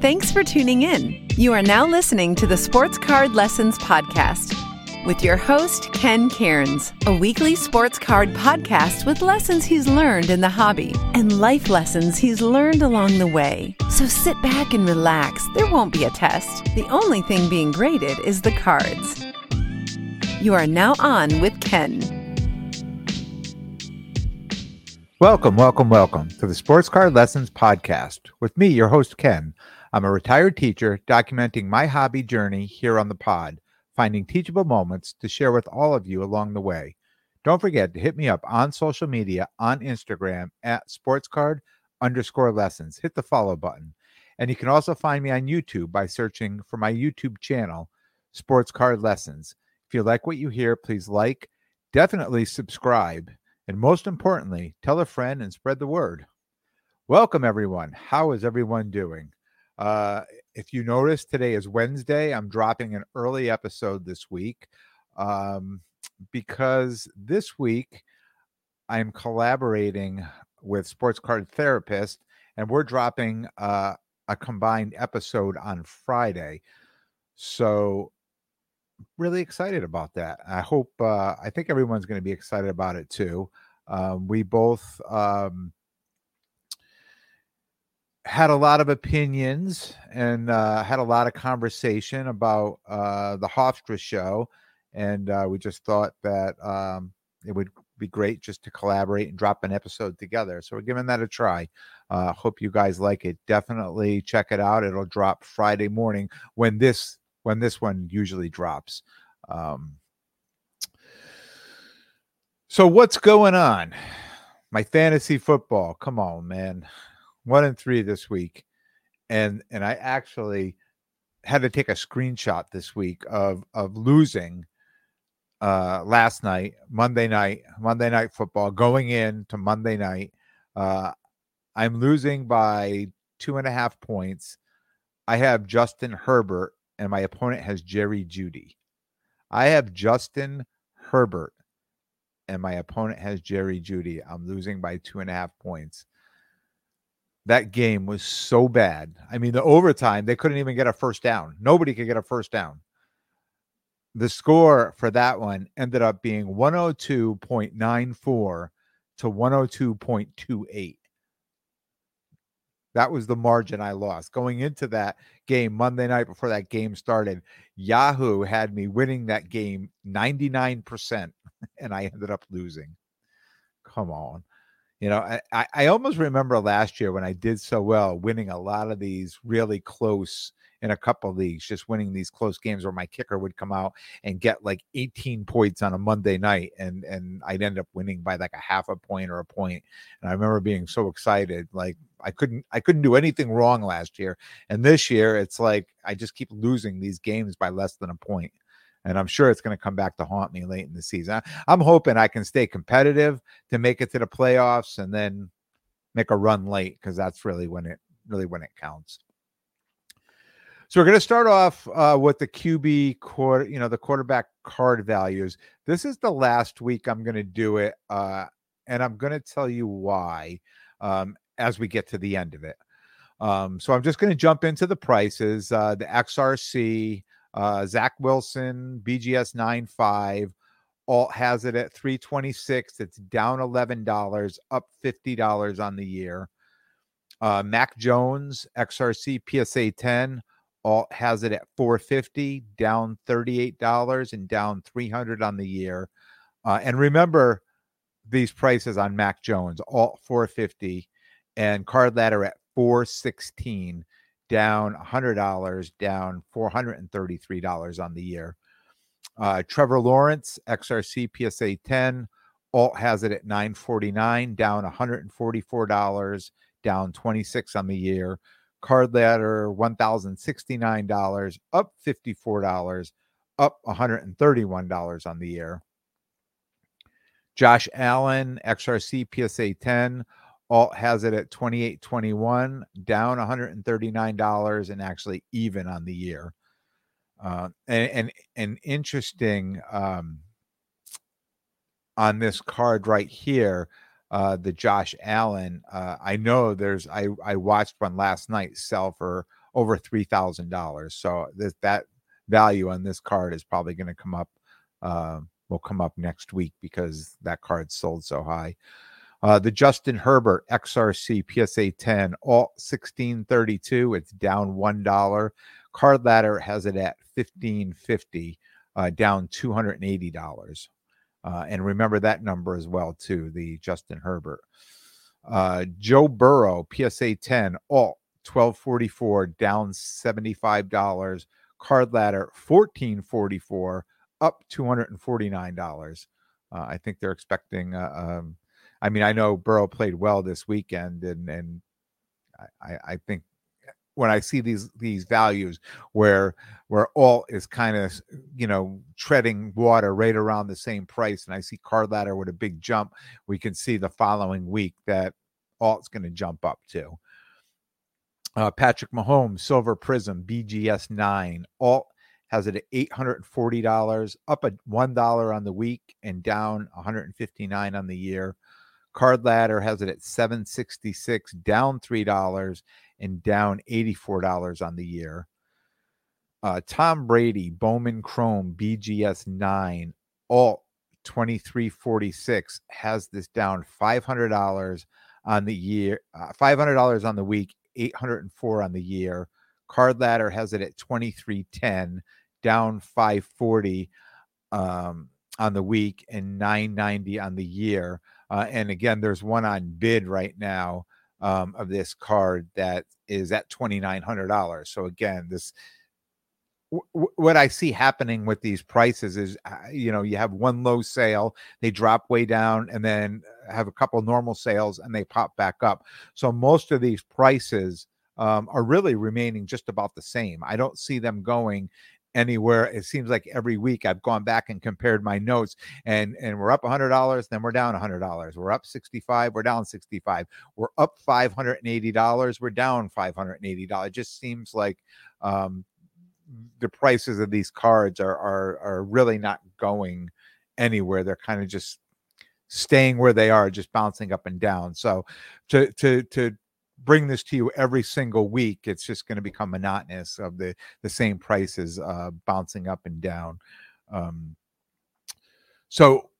Thanks for tuning in. You are now listening to the Sports Card Lessons Podcast with your host, Ken Cairns, a weekly sports card podcast with lessons he's learned in the hobby and life lessons he's learned along the way. So sit back and relax. There won't be a test. The only thing being graded is the cards. You are now on with Ken. Welcome, welcome, welcome to the Sports Card Lessons Podcast with me, your host, Ken. I'm a retired teacher documenting my hobby journey here on the pod, finding teachable moments to share with all of you along the way. Don't forget to hit me up on social media on Instagram at sportscard underscore lessons. Hit the follow button. And you can also find me on YouTube by searching for my YouTube channel, Sports Card Lessons. If you like what you hear, please like, definitely subscribe, and most importantly, tell a friend and spread the word. Welcome, everyone. How is everyone doing? Uh, if you notice, today is Wednesday. I'm dropping an early episode this week um, because this week I'm collaborating with Sports Card Therapist, and we're dropping uh, a combined episode on Friday. So, really excited about that. I hope, uh, I think everyone's going to be excited about it too. Um, we both um, had a lot of opinions and uh, had a lot of conversation about uh, the Hofstra show, and uh, we just thought that um, it would be great just to collaborate and drop an episode together. So we're giving that a try. Uh, hope you guys like it. Definitely check it out. It'll drop Friday morning when this when this one usually drops. Um, so what's going on? My fantasy football. Come on, man one and three this week, and and I actually had to take a screenshot this week of of losing uh last night monday night monday night football going in to monday night uh i'm losing by two and a half points. I have justin herbert and my opponent has jerry jeudy i have justin herbert and my opponent has jerry jeudy i'm losing by two and a half points that game was so bad. I mean, the overtime, they couldn't even get a first down. Nobody could get a first down. The score for that one ended up being 102.94 to 102.28. That was the margin I lost. Going into that game Monday night before that game started, Yahoo had me winning that game 99%, and I ended up losing. Come on. You know, I, I almost remember last year when I did so well, winning a lot of these really close in a couple leagues, just winning these close games where my kicker would come out and get like 18 points on a Monday night, and and I'd end up winning by like a half a point or a point. And I remember being so excited, like I couldn't I couldn't do anything wrong last year, and this year it's like I just keep losing these games by less than a point and I'm sure it's going to come back to haunt me late in the season. I'm hoping I can stay competitive to make it to the playoffs and then make a run late because that's really when it really when it counts. So we're going to start off uh, with the QB quarter, you know, the quarterback card values. This is the last week I'm going to do it, uh, and I'm going to tell you why um, as we get to the end of it. Um, so I'm just going to jump into the prices. Uh, the XRC uh, Zach Wilson, BGS 9.5. Alt has it at 326. It's down $11, up $50 on the year. Uh, Mac Jones, XRC PSA 10. Alt has it at 450, down $38 and down 300 on the year. Uh, and remember these prices on Mac Jones, alt 450 and card ladder at 416 down $100, down $433 on the year. Uh, Trevor Lawrence, XRC PSA 10, alt has it at 949, down $144, down 26 on the year. Card ladder $1,069, up $54, up $131 on the year. Josh Allen, XRC PSA 10, Alt has it at 28.21, down $139 and actually even on the year. Uh, and, and, and interesting um, on this card right here, uh, the Josh Allen. Uh, I know there's I I watched one last night sell for over three thousand dollars. So that that value on this card is probably going to come up. Uh, will come up next week because that card sold so high. Uh, the Justin Herbert XRC PSA 10, Alt 1632. It's down one dollar. Card Ladder has it at 1550, uh, down $280. Uh, and remember that number as well, too, the Justin Herbert. Uh, Joe Burrow, PSA 10, Alt 1244, down $75. Card Ladder, 1444, up $249. Uh, I think they're expecting uh, um, I mean, I know Burrow played well this weekend, and and I, I think when I see these these values where where alt is kind of you know treading water right around the same price, and I see card ladder with a big jump, we can see the following week that alt's going to jump up too. Uh, Patrick Mahomes, Silver Prism, BGS nine, alt has it at eight hundred and forty dollars, up at one dollar on the week and down one hundred and fifty nine on the year. Card Ladder has it at 766, down $3 and down $84 on the year. Uh, Tom Brady, Bowman Chrome, BGS 9, alt 2346 has this down $500 on the year, uh, $500 on the week, 804 on the year. Card Ladder has it at 2310, down 540 um, on the week and 990 on the year. Uh, and again, there's one on bid right now um, of this card that is at twenty nine hundred dollars. So again, this w- what I see happening with these prices is, uh, you know, you have one low sale, they drop way down, and then have a couple normal sales, and they pop back up. So most of these prices. Um, are really remaining just about the same. I don't see them going anywhere. It seems like every week I've gone back and compared my notes and and we're up $100, then we're down $100. We're up 65, we're down 65. We're up $580, we're down $580. It just seems like um, the prices of these cards are are are really not going anywhere. They're kind of just staying where they are, just bouncing up and down. So to to to bring this to you every single week, it's just going to become monotonous of the the same prices uh, bouncing up and down. Um, so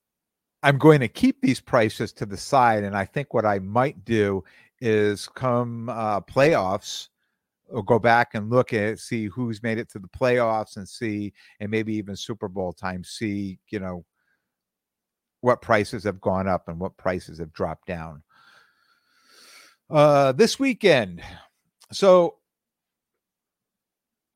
I'm going to keep these prices to the side, and I think what I might do is come uh, playoffs or go back and look at see who's made it to the playoffs and see and maybe even super bowl time see you know what prices have gone up and what prices have dropped down uh, this weekend, so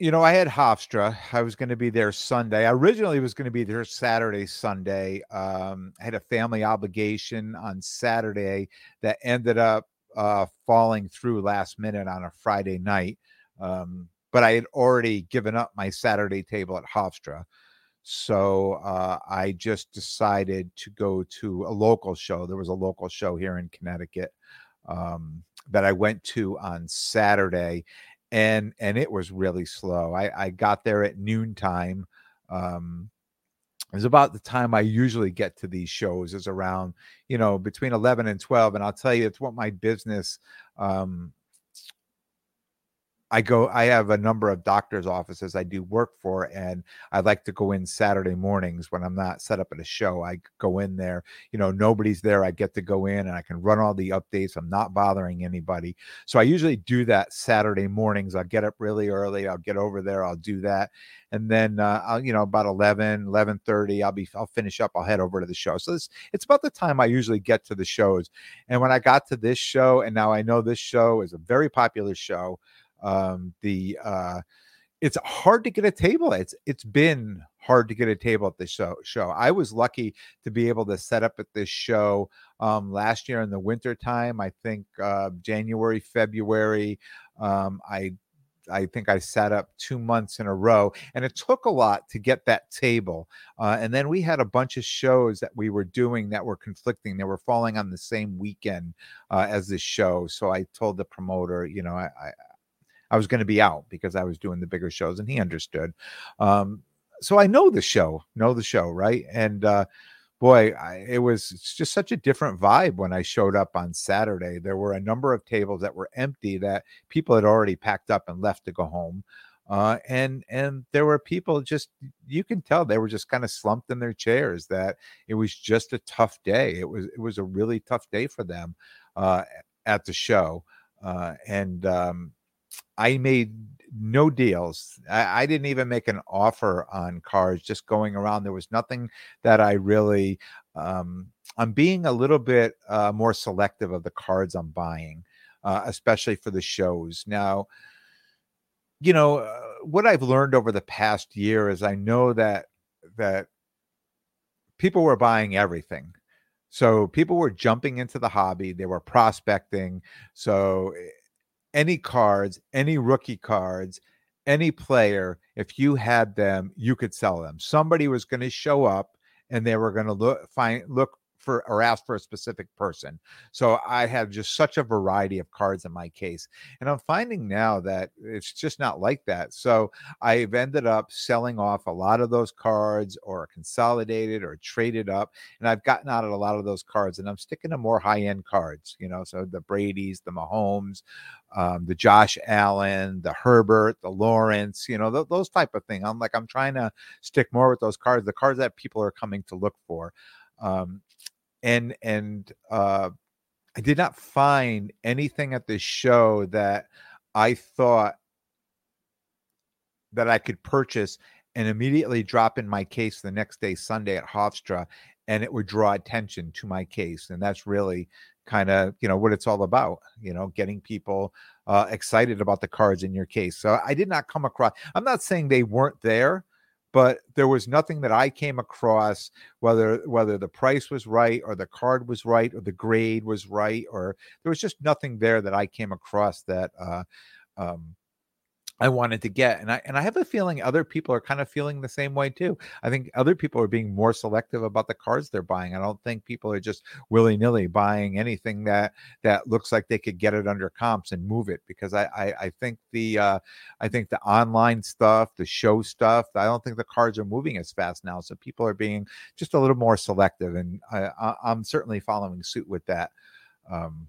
you know, I had Hofstra. I was going to be there Sunday. I originally was going to be there Saturday, Sunday. Um, I had a family obligation on Saturday that ended up uh, falling through last minute on a Friday night. Um, but I had already given up my Saturday table at Hofstra. So uh, I just decided to go to a local show. There was a local show here in Connecticut um, that I went to on Saturday, and and it was really slow. I, I got there at noontime. Um, it was about the time I usually get to these shows is around, you know, between 11 and 12. And I'll tell you, it's what my business um, I go, I have a number of doctor's offices I do work for, and I like to go in Saturday mornings when I'm not set up at a show. I go in there, you know, nobody's there. I get to go in and I can run all the updates. I'm not bothering anybody. So I usually do that Saturday mornings. I'll get up really early. I'll get over there. I'll do that. And then, uh, I'll, you know, about 11, 1130, I'll be, I'll finish up. I'll head over to the show. So it's, it's about the time I usually get to the shows. And when I got to this show, and now I know this show is a very popular show, um, the uh, it's hard to get a table. It's it's been hard to get a table at the show. Show. I was lucky to be able to set up at this show um, last year in the winter time. I think uh, January, February. Um, I I think I sat up two months in a row, and it took a lot to get that table. Uh, and then we had a bunch of shows that we were doing that were conflicting. They were falling on the same weekend uh, as this show. So I told the promoter, you know, I, I was going to be out because I was doing the bigger shows, and he understood. Um, so I know the show, know the show, right? And uh, boy, I, it was just such a different vibe when I showed up on Saturday. There were a number of tables that were empty that people had already packed up and left to go home. Uh, and and there were people just you can tell they were just kind of slumped in their chairs that it was just a tough day it was it was a really tough day for them uh, at the show uh, and um, i made no deals I, I, didn't even make an offer on cards just going around there was nothing that i really um, i'm being a little bit uh, more selective of the cards i'm buying uh, especially for the shows now you know uh, what I've learned over the past year is I know that that people were buying everything. So people were jumping into the hobby, they were prospecting. So any cards, any rookie cards, any player, if you had them, you could sell them. Somebody was going to show up and they were going to look find look for or ask for a specific person. So I have just such a variety of cards in my case. And I'm finding now that it's just not like that. So I've ended up selling off a lot of those cards or consolidated or traded up. And I've gotten out of a lot of those cards and I'm sticking to more high end cards, you know, so the Brady's, the Mahomes, um, the Josh Allen, the Herbert, the Lawrence, you know, th- those type of thing. I'm like, I'm trying to stick more with those cards, the cards that people are coming to look for. Um, and and uh, I did not find anything at this show that I thought that I could purchase and immediately drop in my case the next day, Sunday at Hofstra, and it would draw attention to my case. And that's really kind of you know what it's all about you know getting people uh, excited about the cards in your case so i did not come across i'm not saying they weren't there but there was nothing that I came across whether whether the price was right or the card was right or the grade was right or there was just nothing there that I came across that uh, um, I wanted to get. And I and I have a feeling other people are kind of feeling the same way too. I think other people are being more selective about the cards they're buying. I don't think people are just willy-nilly buying anything that that looks like they could get it under comps and move it because I I, I think the uh I think the online stuff, the show stuff, I don't think the cards are moving as fast now. So people are being just a little more selective and I, I I'm certainly following suit with that. Um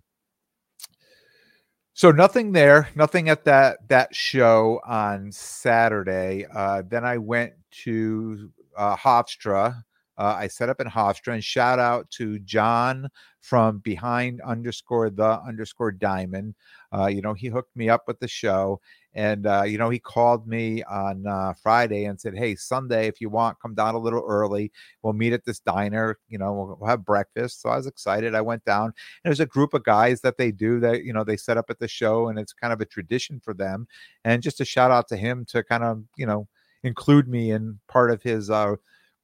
so nothing there, nothing at that that show on Saturday. Uh, then I went to uh, Hofstra. Uh, I set up in Hofstra and shout out to John from behind underscore the underscore diamond. Uh, you know, he hooked me up with the show and, uh, you know, he called me on uh, Friday and said, Hey, Sunday, if you want, come down a little early. We'll meet at this diner. You know, we'll, we'll have breakfast. So I was excited. I went down. And there's a group of guys that they do that, you know, they set up at the show and it's kind of a tradition for them. And just a shout out to him to kind of, you know, include me in part of his uh,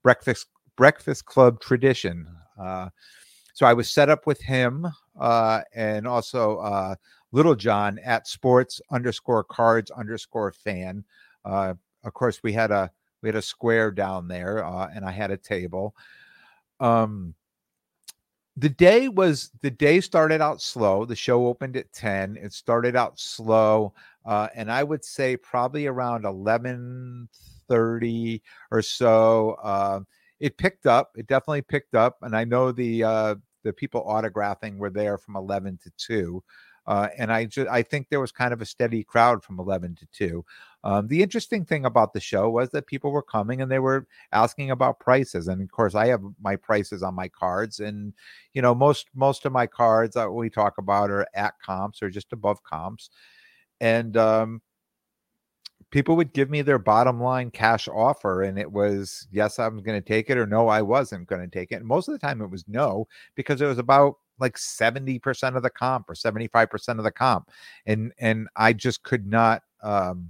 breakfast breakfast club tradition. Uh, so I was set up with him uh, and also uh, Little John at sports underscore cards underscore fan. Uh, of course, we had a we had a square down there, uh, and I had a table. Um, the day was the day started out slow. The show opened at ten. It started out slow, uh, and I would say probably around eleven thirty or so. Uh, it picked up. It definitely picked up, and I know the uh, the people autographing were there from eleven to two. Uh, and I just I think there was kind of a steady crowd from 11 to 2. Um, the interesting thing about the show was that people were coming and they were asking about prices, and of course I have my prices on my cards, and you know most most of my cards that we talk about are at comps or just above comps, and um, people would give me their bottom line cash offer and it was yes i'm going to take it or no i wasn't going to take it and most of the time it was no because it was about like 70% of the comp or 75% of the comp and and i just could not um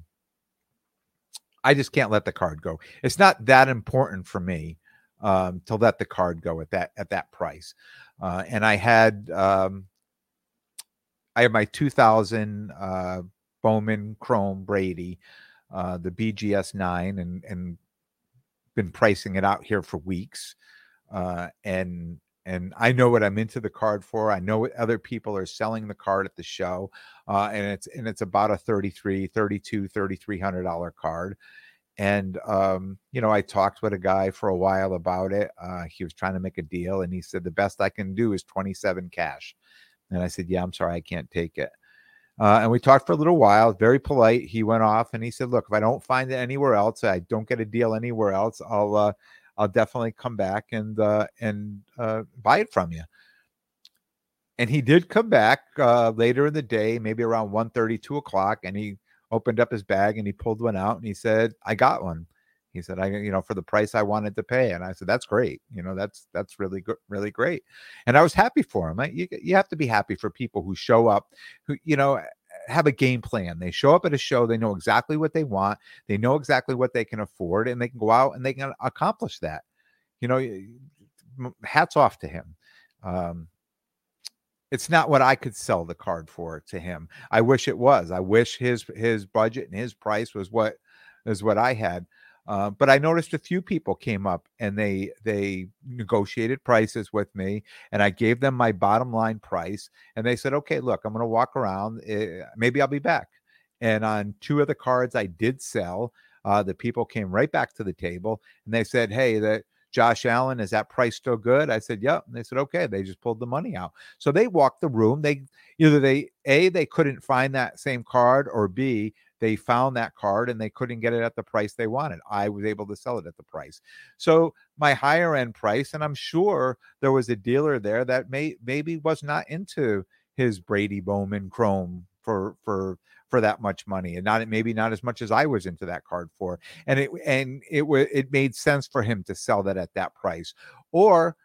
i just can't let the card go. It's not that important for me um to let the card go at that at that price uh and i had um i have my 2000 uh bowman chrome brady uh the bgs 9 and and been pricing it out here for weeks uh and and I know what I'm into the card for. I know what other people are selling the card at the show. Uh, and it's and it's about a 33, 32, 3300 dollar card. and um, you know, I talked with a guy for a while about it. Uh, he was trying to make a deal, and he said the best I can do is 27 cash. And I said, Yeah, I'm sorry, I can't take it. Uh, and we talked for a little while, very polite. He went off and he said, Look, if I don't find it anywhere else, I don't get a deal anywhere else, I'll uh, I'll definitely come back and uh, and uh, buy it from you. And he did come back uh, later in the day, maybe around 1 2 o'clock, and he opened up his bag and he pulled one out and he said, I got one. He said, I, you know, for the price I wanted to pay. And I said, that's great. You know, that's, that's really good, really great. And I was happy for him. I, you, you have to be happy for people who show up, who, you know, have a game plan. They show up at a show, they know exactly what they want, they know exactly what they can afford, and they can go out and they can accomplish that. You know, hats off to him. Um, it's not what I could sell the card for to him. I wish it was. I wish his his budget and his price was what is what I had. Uh, but I noticed a few people came up and they they negotiated prices with me, and I gave them my bottom line price, and they said, "Okay, look, I'm going to walk around. Uh, maybe I'll be back." And on two of the cards I did sell, uh, the people came right back to the table and they said, "Hey, that." Josh Allen, is that price still good? I said, Yep. And they said, Okay. They just pulled the money out. So they walked the room. They either they A, they couldn't find that same card, or B, they found that card and they couldn't get it at the price they wanted. I was able to sell it at the price. So my higher end price, and I'm sure there was a dealer there that may maybe was not into his Brady Bowman Chrome for for for that much money and not maybe not as much as I was into that card for. And it and it was it made sense for him to sell that at that price. Or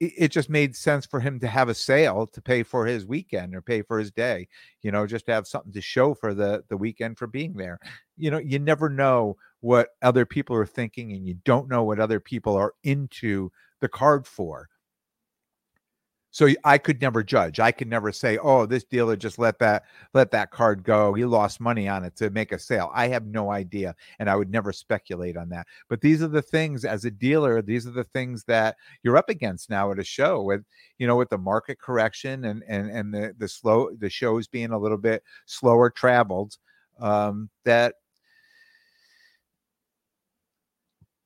it just made sense for him to have a sale to pay for his weekend or pay for his day you know just to have something to show for the the weekend for being there. You know you never know what other people are thinking and you don't know what other people are into the card for so I could never judge. I could never say, "Oh, this dealer just let that let that card go. He lost money on it to make a sale." I have no idea, and I would never speculate on that. But these are the things as a dealer. These are the things that you're up against now at a show with, you know, with the market correction and and and the the slow the shows being a little bit slower traveled. Um, that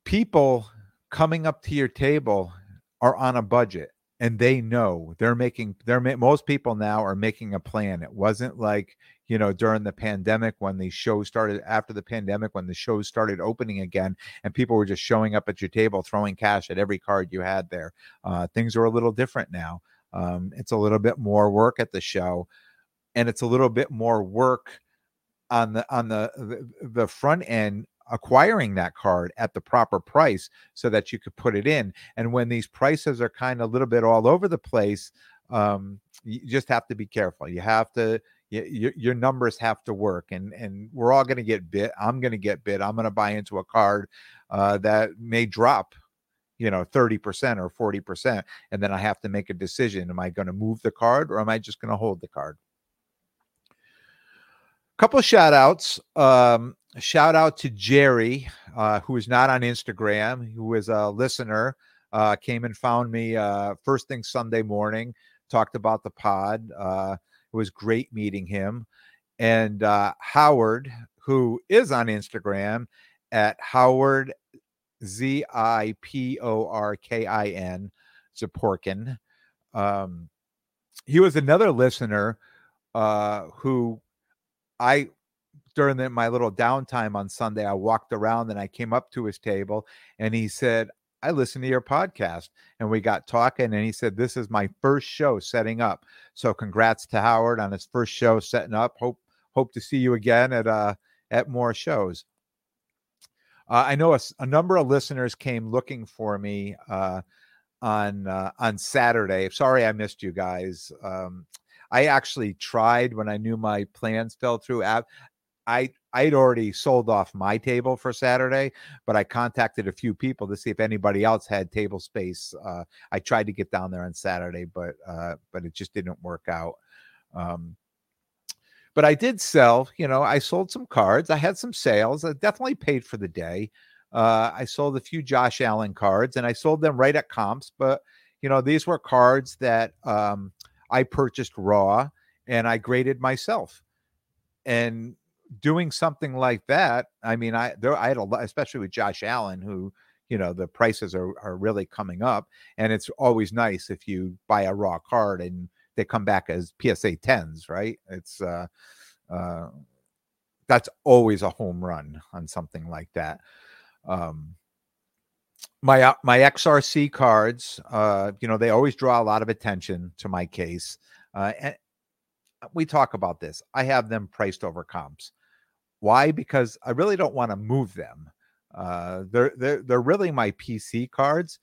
people coming up to your table are on a budget and they know they're making they're most people now are making a plan. It wasn't like you know during the pandemic when the shows started after the pandemic when the shows started opening again and people were just showing up at your table throwing cash at every card you had there. Uh, things are a little different now. Um, it's a little bit more work at the show and it's a little bit more work on the on the, the front end acquiring that card at the proper price so that you could put it in. And when these prices are kind of a little bit all over the place, um, you just have to be careful. You have to you, your numbers have to work and and we're all going to get bit i'm going to get bit i'm going to buy into a card uh, that may drop you know 30% or 40% and then i have to make a decision am i going to move the card or am i just going to hold the card couple shout outs um, shout out to Jerry, uh, who is not on Instagram, who is a listener, uh, came and found me uh, first thing Sunday morning, talked about the pod. Uh, it was great meeting him. And uh, Howard, who is on Instagram at Howard Z I P O R K I N Ziporkin. Um, he was another listener uh, who I during the, my little downtime on Sunday, I walked around and I came up to his table and he said, I listened to your podcast and we got talking and he said this is my first show setting up. So congrats to Howard on his first show setting up. Hope hope to see you again at uh at more shows. Uh, I know a, a, number of listeners came looking for me uh, on uh, on Saturday. Sorry I missed you guys. Um, I actually tried when I knew my plans fell through. I I'd already sold off my table for Saturday, but I contacted a few people to see if anybody else had table space. Uh, I tried to get down there on Saturday, but uh, but it just didn't work out. Um, but I did sell. You know, I sold some cards. I had some sales. I definitely paid for the day. Uh, I sold a few Josh Allen cards, and I sold them right at comps. But you know, these were cards that um, I purchased raw, and I graded myself. And doing something like that, I mean, I there I had a lot, especially with Josh Allen, who you know the prices are are really coming up, and it's always nice if you buy a raw card and they come back as PSA tens, right? It's uh, uh, that's always a home run on something like that. Um, my uh, my XRC cards, uh, you know, they always draw a lot of attention to my case, uh, and we talk about this. I have them priced over comps. Why? Because I really don't want to move them. Uh, they're they're they're really my PC cards,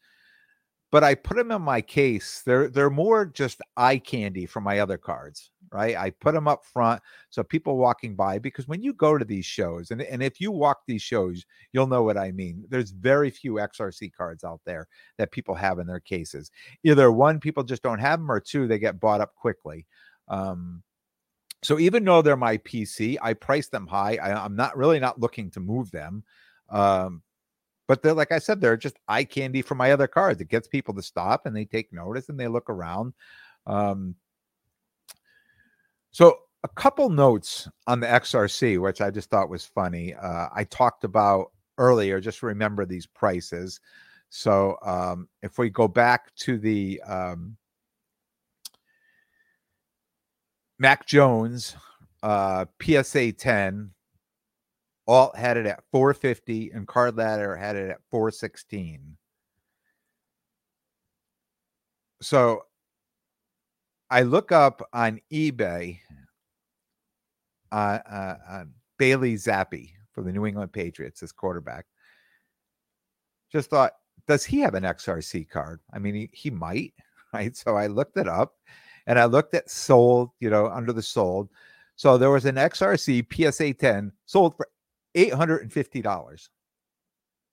but I put them in my case. They're they're more just eye candy for my other cards, right? I put them up front so people walking by because when you go to these shows and and if you walk these shows, you'll know what I mean. There's very few XRC cards out there that people have in their cases. Either one, people just don't have them, or two, they get bought up quickly. Um, so even though they're my PC, I price them high. I, am not really not looking to move them. Um, but they're like I said, they're just eye candy for my other cards. It gets people to stop and they take notice and they look around. Um, so a couple notes on the XRC, which I just thought was funny. Uh, I talked about earlier. Just remember these prices. So um, if we go back to the um, Mac Jones, uh, PSA 10, Alt had it at 450 and Card Ladder had it at 416. So I look up on eBay uh, uh, uh, Bailey Zappe for the New England Patriots, as quarterback. Just thought, does he have an XRC card? I mean, he, he might, right? So I looked it up and I looked at sold, you know, under the sold. So there was an XRC PSA 10 sold for $850.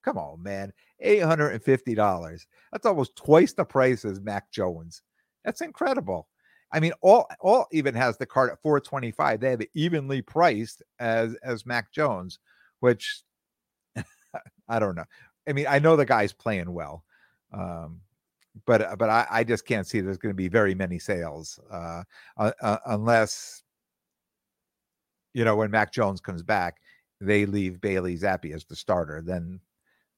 Come on, man. $850. That's almost twice the price as Mac Jones. That's incredible. I mean, all all even has the card at 425. They have it evenly priced as as Mac Jones, which I don't know. I mean, I know the guy's playing well. Um, but uh, but I, I just can't see there's going to be very many sales uh, uh, uh, unless you know when Mac Jones comes back, they leave Bailey Zappe as the starter. Then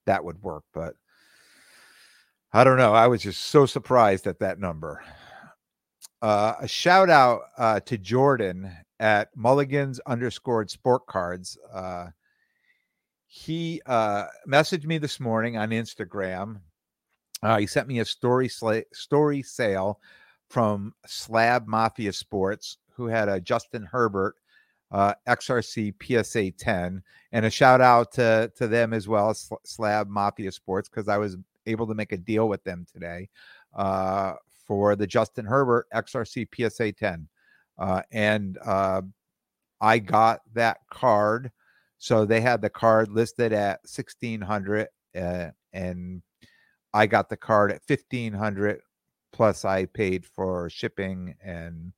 that would work, but I don't know. I was just so surprised at that number. Uh, a shout out uh, to Jordan at Mulligans underscored sport cards. Uh, he uh, messaged me this morning on Instagram uh, he sent me a story story sale from Slab Mafia Sports, who had a Justin Herbert uh, XRC PSA 10, and a shout out to to them as well, Slab Mafia Sports, because I was able to make a deal with them today uh, for the Justin Herbert XRC PSA 10, uh, and uh, I got that card. So they had the card listed at sixteen hundred, uh, and I got the card at fifteen hundred plus I paid for shipping and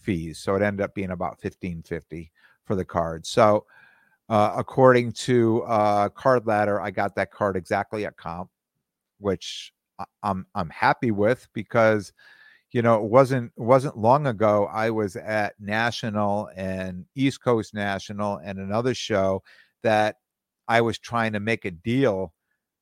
fees, so it ended up being about fifteen fifty for the card. So, uh, according to uh, Card Ladder, I got that card exactly at comp, which I'm I'm happy with because you know it wasn't it wasn't long ago I was at National and East Coast National and another show that I was trying to make a deal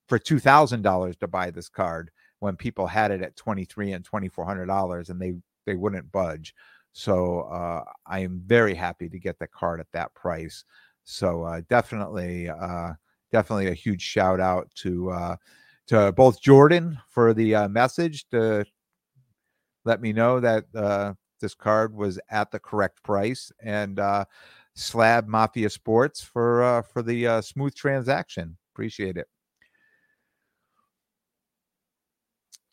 for two thousand dollars to buy this card when people had it at twenty three and twenty four hundred dollars, and they they wouldn't budge. So uh, I am very happy to get the card at that price. So uh, definitely, uh, definitely a huge shout out to uh, to both Jordan for the uh, message to let me know that uh, this card was at the correct price, and Slab Mafia Sports for for the smooth transaction. Appreciate it.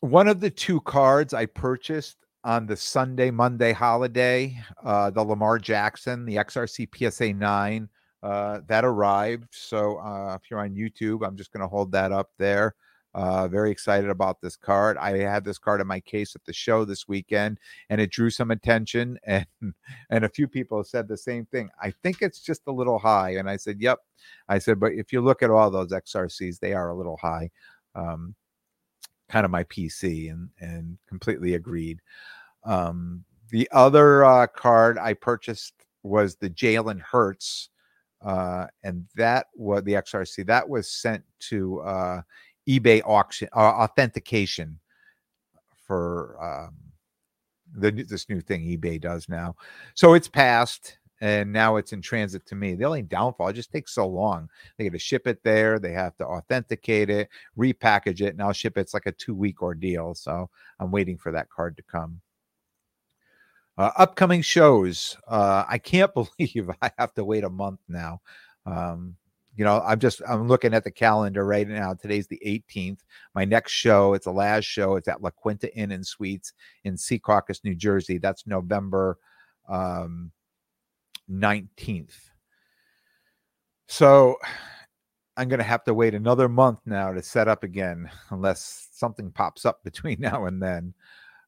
One of the two cards I purchased on the Sunday Monday holiday, uh, the Lamar Jackson, the XRC PSA 9, uh, that arrived. So uh, if you're on YouTube, I'm just going to hold that up there. Uh, very excited about this card. I had this card in my case at the show this weekend, and it drew some attention. And and a few people said the same thing. I think it's just a little high. And I said, "Yep." I said, "But if you look at all those XRCs, they are a little high." Um, kind of my PC and and completely agreed. Um, the other uh, card I purchased was the Jalen Hurts uh, and that was the XRC that was sent to uh, eBay auction uh, authentication for um, the this new thing eBay does now. So it's passed and now it's in transit to me. The only downfall, it just takes so long. They got to ship it there, they have to authenticate it, repackage it, and I'll ship it. It's like a two week ordeal. So I'm waiting for that card to come. Uh, upcoming shows. Uh, I can't believe I have to wait a month now. Um, you know, I'm just I'm looking at the calendar right now. Today's the 18th. My next show, it's a last show. It's at La Quinta Inn and Suites in Secaucus, New Jersey. That's November um, 19th. So I'm going to have to wait another month now to set up again, unless something pops up between now and then.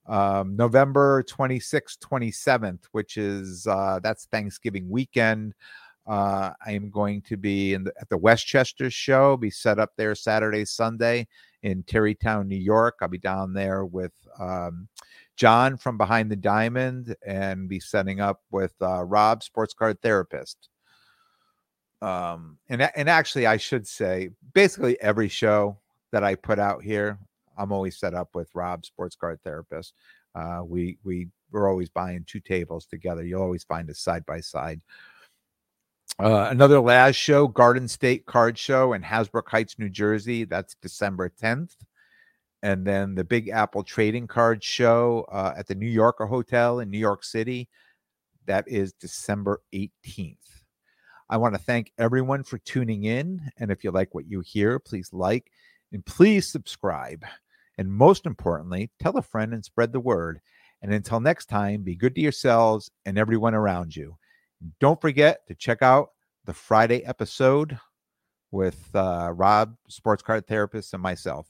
Um, November 26th, 27th, which is uh, that's Thanksgiving weekend. Uh, I am going to be in the, at the Westchester show, be set up there Saturday, Sunday in Tarrytown, New York. I'll be down there with um, John from Behind the Diamond and be setting up with uh, Rob, sports card therapist. Um, and and actually, I should say, basically every show that I put out here, I'm always set up with Rob, sports card therapist. Uh, we we we're always buying two tables together. You'll always find us side by side. Uh, another Laz show, Garden State Card Show in Hasbrouck Heights, New Jersey. That's December 10th. And then the Big Apple Trading Card Show uh, at the New Yorker Hotel in New York City. That is December 18th. I want to thank everyone for tuning in. And if you like what you hear, please like and please subscribe. And most importantly, tell a friend and spread the word. And until next time, be good to yourselves and everyone around you. Don't forget to check out the Friday episode with uh, Rob, sports card therapist, and myself.